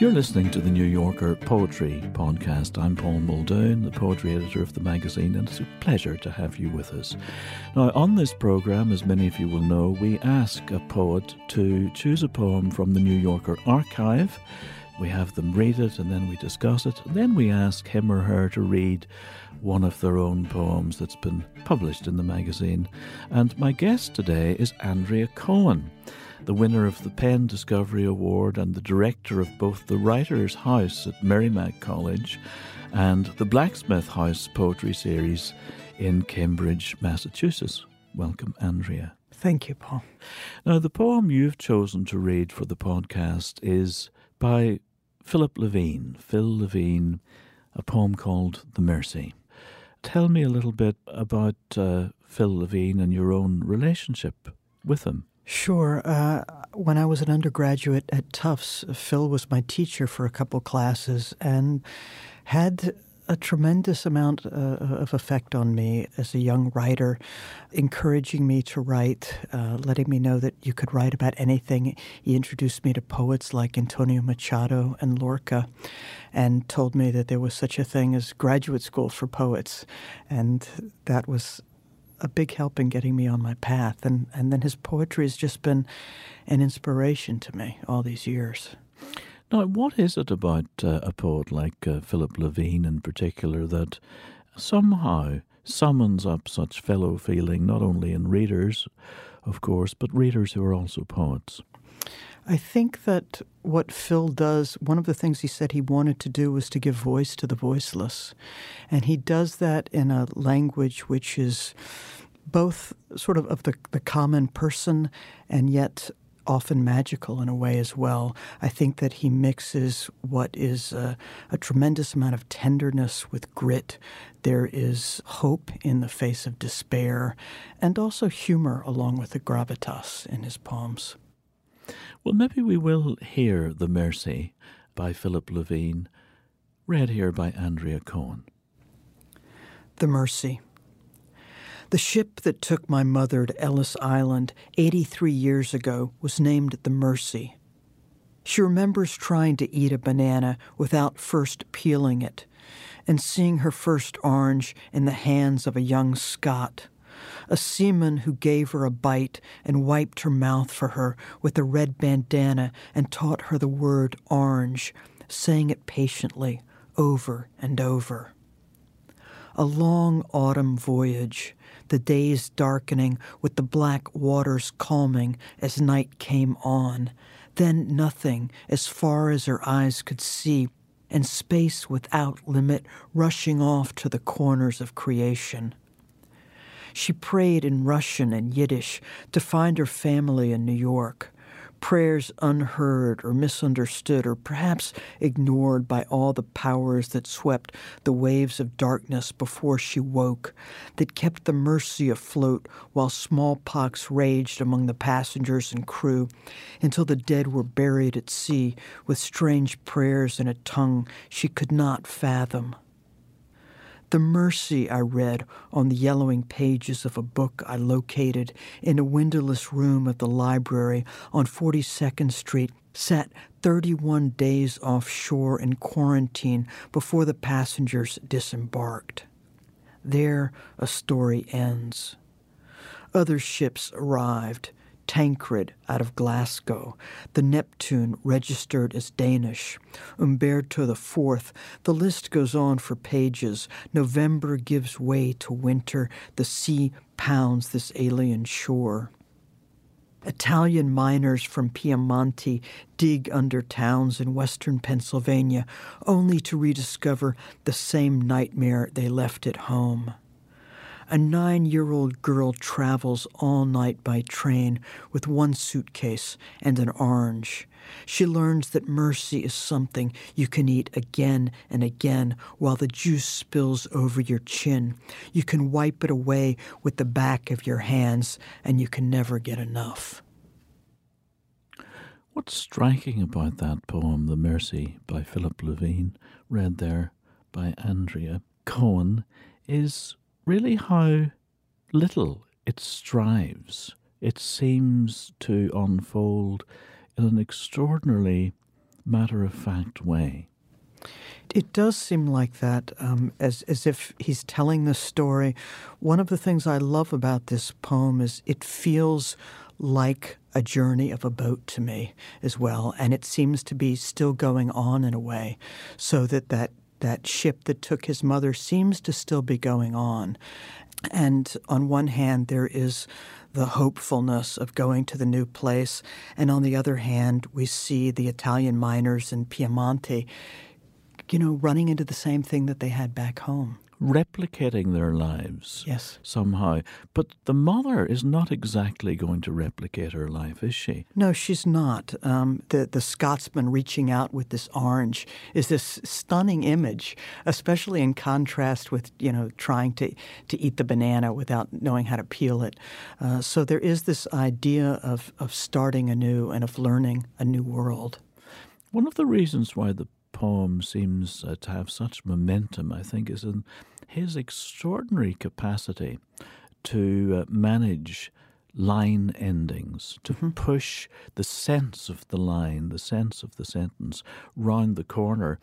You're listening to the New Yorker Poetry Podcast. I'm Paul Muldoon, the poetry editor of the magazine, and it's a pleasure to have you with us. Now, on this program, as many of you will know, we ask a poet to choose a poem from the New Yorker archive. We have them read it and then we discuss it. And then we ask him or her to read one of their own poems that's been published in the magazine. And my guest today is Andrea Cohen the winner of the PEN Discovery Award and the director of both the Writers' House at Merrimack College and the Blacksmith House Poetry Series in Cambridge, Massachusetts. Welcome, Andrea. Thank you, Paul. Now, the poem you've chosen to read for the podcast is by Philip Levine, Phil Levine, a poem called The Mercy. Tell me a little bit about uh, Phil Levine and your own relationship with him. Sure. Uh, when I was an undergraduate at Tufts, Phil was my teacher for a couple classes and had a tremendous amount uh, of effect on me as a young writer, encouraging me to write, uh, letting me know that you could write about anything. He introduced me to poets like Antonio Machado and Lorca and told me that there was such a thing as graduate school for poets. And that was a big help in getting me on my path. And, and then his poetry has just been an inspiration to me all these years. Now, what is it about uh, a poet like uh, Philip Levine in particular that somehow summons up such fellow feeling, not only in readers, of course, but readers who are also poets? I think that what Phil does, one of the things he said he wanted to do was to give voice to the voiceless. And he does that in a language which is both sort of of the, the common person and yet often magical in a way as well. I think that he mixes what is a, a, tremendous amount of tenderness with grit. There is hope in the face of despair, and also humor along with the gravitas in his poems. Well, maybe we will hear The Mercy by Philip Levine, read here by Andrea Cohen. The Mercy. The ship that took my mother to Ellis Island 83 years ago was named the Mercy. She remembers trying to eat a banana without first peeling it and seeing her first orange in the hands of a young Scot a seaman who gave her a bite and wiped her mouth for her with a red bandana and taught her the word orange, saying it patiently over and over. A long autumn voyage, the days darkening with the black waters calming as night came on, then nothing as far as her eyes could see, and space without limit rushing off to the corners of creation. She prayed in Russian and Yiddish to find her family in New York. Prayers unheard or misunderstood or perhaps ignored by all the powers that swept the waves of darkness before she woke, that kept the mercy afloat while smallpox raged among the passengers and crew, until the dead were buried at sea with strange prayers in a tongue she could not fathom. The mercy I read on the yellowing pages of a book I located in a windowless room at the library on 42nd Street sat 31 days offshore in quarantine before the passengers disembarked. There, a story ends. Other ships arrived, Tancred out of Glasgow, the Neptune registered as Danish, Umberto IV. The list goes on for pages. November gives way to winter. The sea pounds this alien shore. Italian miners from Piemonte dig under towns in western Pennsylvania only to rediscover the same nightmare they left at home. A nine year old girl travels all night by train with one suitcase and an orange. She learns that mercy is something you can eat again and again while the juice spills over your chin. You can wipe it away with the back of your hands, and you can never get enough. What's striking about that poem, The Mercy by Philip Levine, read there by Andrea Cohen, is really how little it strives. It seems to unfold in an extraordinarily matter of fact way. It does seem like that, um, as as if he's telling the story. One of the things I love about this poem is it feels like a journey of a boat to me as well, and it seems to be still going on in a way, so that that that ship that took his mother seems to still be going on. And on one hand, there is the hopefulness of going to the new place. And on the other hand, we see the Italian miners in Piemonte, you know, running into the same thing that they had back home replicating their lives yes. somehow. But the mother is not exactly going to replicate her life, is she? No, she's not. Um, the the Scotsman reaching out with this orange is this stunning image, especially in contrast with you know trying to to eat the banana without knowing how to peel it. Uh, so there is this idea of of starting anew and of learning a new world. One of the reasons why the poem seems uh, to have such momentum, I think, is in his extraordinary capacity to uh, manage line endings, to mm-hmm. push the sense of the line, the sense of the sentence round the corner.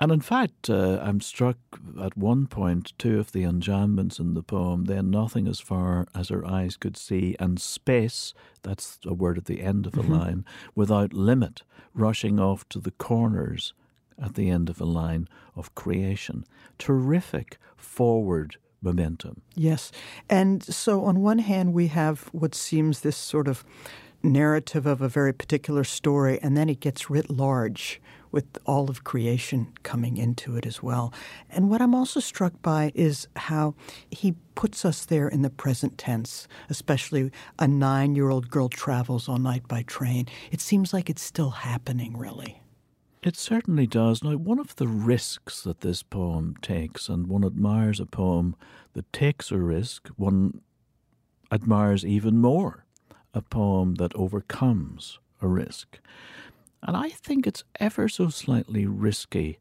And in fact, uh, I'm struck at one point, two of the enjambments in the poem, then nothing as far as her eyes could see, and space, that's a word at the end of a mm-hmm. line, without limit, rushing off to the corners at the end of a line of creation. Terrific forward momentum. Yes. And so, on one hand, we have what seems this sort of narrative of a very particular story, and then it gets writ large with all of creation coming into it as well. And what I'm also struck by is how he puts us there in the present tense, especially a nine year old girl travels all night by train. It seems like it's still happening, really. It certainly does. Now, one of the risks that this poem takes, and one admires a poem that takes a risk, one admires even more a poem that overcomes a risk. And I think it's ever so slightly risky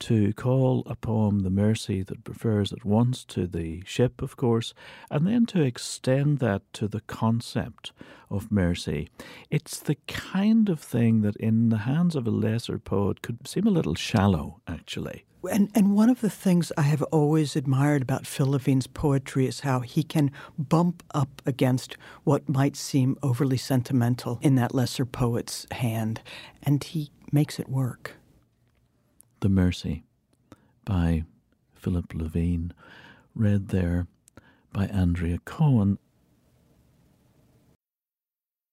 to call poem the mercy that refers at once to the ship, of course, and then to extend that to the concept of mercy. It's the kind of thing that, in the hands of a lesser poet, could seem a little shallow, actually. And, and one of the things I have always admired about Phil Levine's poetry is how he can bump up against what might seem overly sentimental in that lesser poet's hand, and he makes it work. The Mercy by Philip Levine, read there by Andrea Cohen.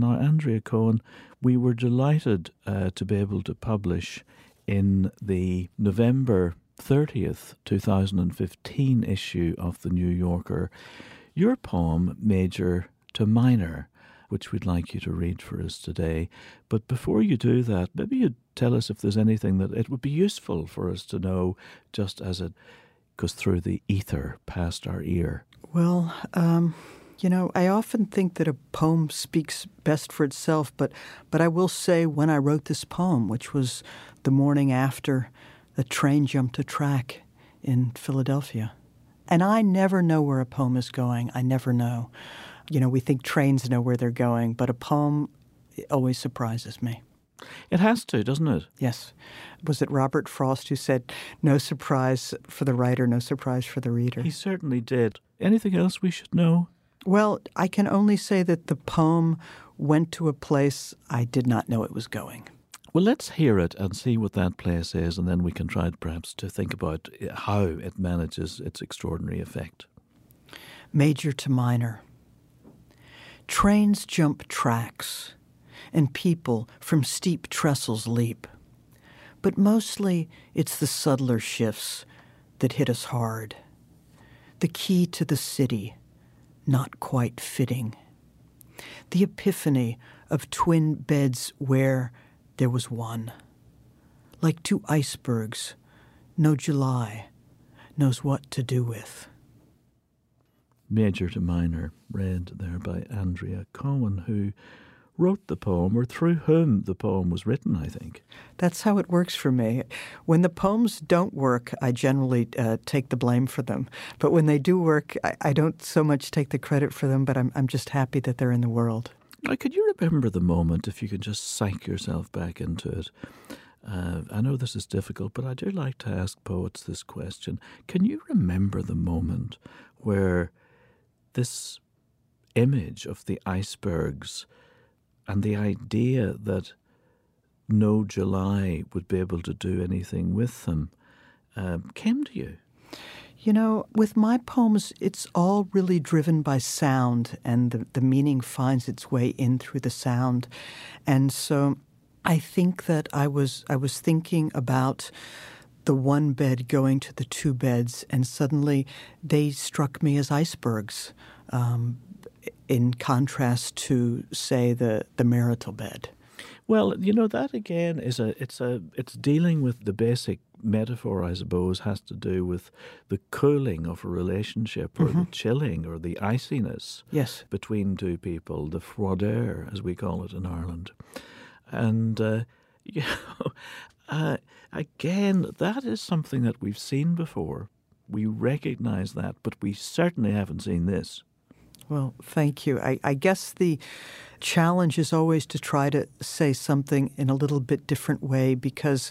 now, Andrea Cohen, we were delighted uh, to be able to publish in the November 30th, 2015 issue of The New Yorker your poem, Major to Minor. which we'd like you to read for us today. But before you do that, maybe you'd tell us if there's anything that it would be useful for us to know just as it goes through the ether past our ear. Well, um, you know, I often think that a poem speaks best for itself, but, but I will say when I wrote this poem, which was the morning after the train jumped a track in Philadelphia. And I never know where a poem is going. I never know. You know, we think trains know where they're going, but a poem always surprises me. It has to, doesn't it? Yes. Was it Robert Frost who said, no surprise for the writer, no surprise for the reader? He certainly did. Anything else we should know? Well, I can only say that the poem went to a place I did not know it was going. Well, let's hear it and see what that place is, and then we can try perhaps to think about uh, how it manages its extraordinary effect. Major to minor. Trains jump tracks, and people from steep trestles leap. But mostly it's the subtler shifts that hit us hard. The key to the city not quite fitting. The epiphany of twin beds where there was one. Like two icebergs, no July knows what to do with. Major to minor, read there by Andrea Cohen, who wrote the poem or through whom the poem was written, I think. That's how it works for me. When the poems don't work, I generally uh, take the blame for them. But when they do work, I, I, don't so much take the credit for them, but I'm, I'm just happy that they're in the world. Now, could you remember the moment, if you can just psych yourself back into it? Uh, I know this is difficult, but I do like to ask poets this question. Can you remember the moment where this image of the icebergs and the idea that no July would be able to do anything with them um, came to you? You know, with my poems, it's all really driven by sound, and the, the meaning finds its way in through the sound. And so I think that I was I was thinking about the one bed going to the two beds, and suddenly they struck me as icebergs. Um, in contrast to, say, the, the marital bed? Well, you know that again is a it's a it's dealing with the basic metaphor, I suppose, has to do with the cooling of a relationship or mm-hmm. the chilling or the iciness yes. between two people, the froideur, as we call it in Ireland. And, uh, you know, uh, again, that is something that we've seen before. We recognize that, but we certainly haven't seen this. Well, thank you. I, I, guess the challenge is always to try to say something in a little bit different way because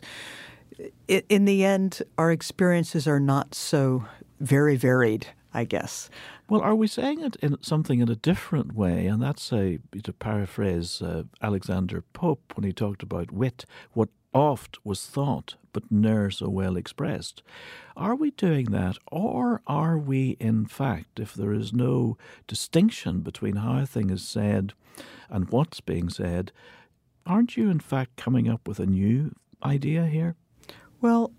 it, in the end, our experiences are not so very varied, I guess. Well, are we saying it in something in a different way? And that's a to paraphrase uh, Alexander Pope when he talked about wit. What oft was thought, but ne'er so well expressed. Are we doing that, or are we, in fact, if there is no distinction between how a thing is said and what's being said, aren't you, in fact, coming up with a new idea here? Well,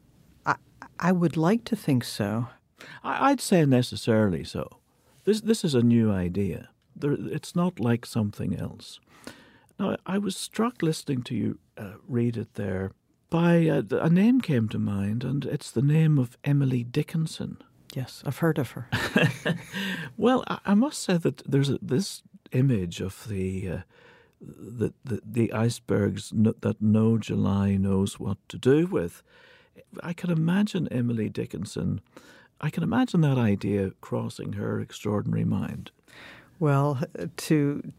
I, I would like to think so. I, would say necessarily so. This, this is a new idea. There, it's not like something else. Now, I was struck listening to you uh, read it there by uh, a name came to mind, and it's the name of Emily Dickinson. Yes, I've heard of her. well, I, I, must say that there's a, this image of the, uh, the, the the icebergs no, that no July knows what to do with. I can imagine Emily Dickinson. I can imagine that idea crossing her extraordinary mind. Well, to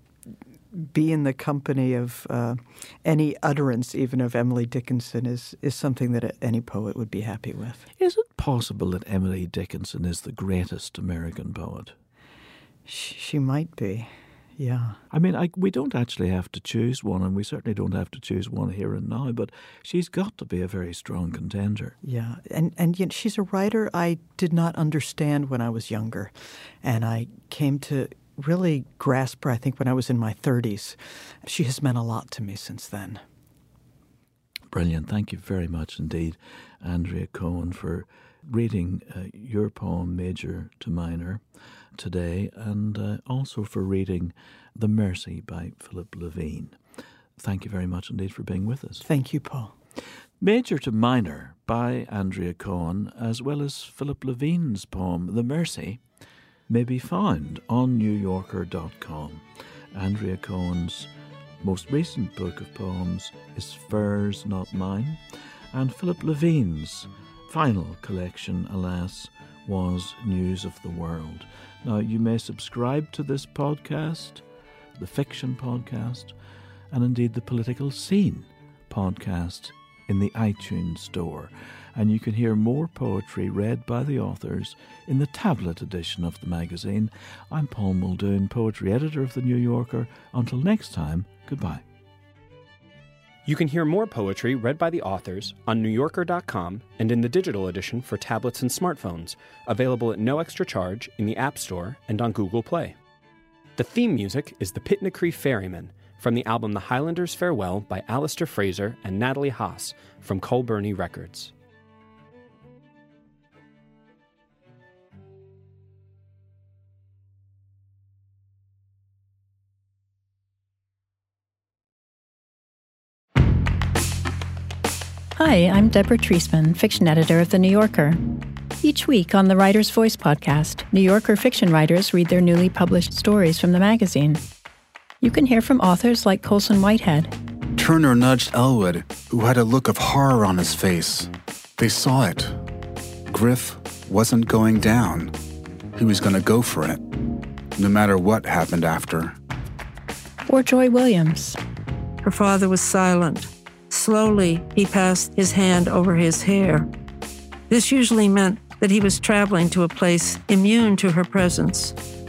be in the company of uh, any utterance, even of Emily Dickinson, is, is something that any poet would be happy with. Is it possible that Emily Dickinson is the greatest American poet? She, she might be, yeah. I mean, I, we don't actually have to choose one, and we certainly don't have to choose one here and now, but she's got to be a very strong contender. Yeah, and, and yet she's a writer I did not understand when I was younger, and I came to really grasp her, I think, when I was in my 30s. She has meant a lot to me since then. Brilliant. Thank you very much indeed. Andrea Cohen, for reading uh, your poem, Major to Minor, today, and uh, also for reading The Mercy by Philip Levine. Thank you very much indeed for being with us. Thank you, Paul. Major to Minor by Andrea Cohen, as well as Philip Levine's poem, The Mercy, may be found on NewYorker.com. Andrea Cohen's most recent book of poems is Furs Not Mine, and Philip Levine's final collection, alas, was News of the World. Now, you may subscribe to this podcast, the fiction podcast, and indeed the political scene podcast in the iTunes store. And you can hear more poetry read by the authors in the tablet edition of the magazine. I'm Paul Muldoon, poetry editor of The New Yorker. Until next time, goodbye. You can hear more poetry read by the authors on NewYorker.com and in the digital edition for tablets and smartphones, available at no extra charge in the App Store and on Google Play. The theme music is The Pitnacree Ferryman from the album The Highlander's Farewell by Alasdair Fraser and Natalie Haas from Culburnie Records. Hi, I'm Deborah Treisman, fiction editor of The New Yorker. Each week on the Writer's Voice podcast, New Yorker fiction writers read their newly published stories from the magazine. You can hear from authors like Colson Whitehead. Turner nudged Elwood, who had a look of horror on his face. They saw it. Griff wasn't going down. He was going to go for it, no matter what happened after. Or Joy Williams. Her father was silent. Slowly, he passed his hand over his hair. This usually meant that he was traveling to a place immune to her presence,